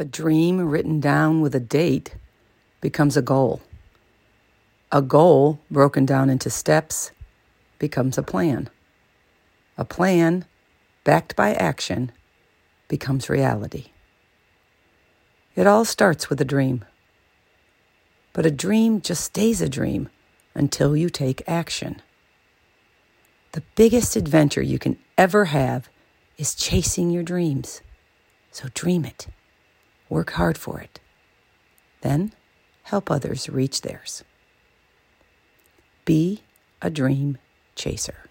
A dream written down with a date becomes a goal. A goal broken down into steps becomes a plan. A plan backed by action becomes reality. It all starts with a dream. But a dream just stays a dream until you take action. The biggest adventure you can ever have is chasing your dreams. So dream it. Work hard for it. Then help others reach theirs. Be a dream chaser.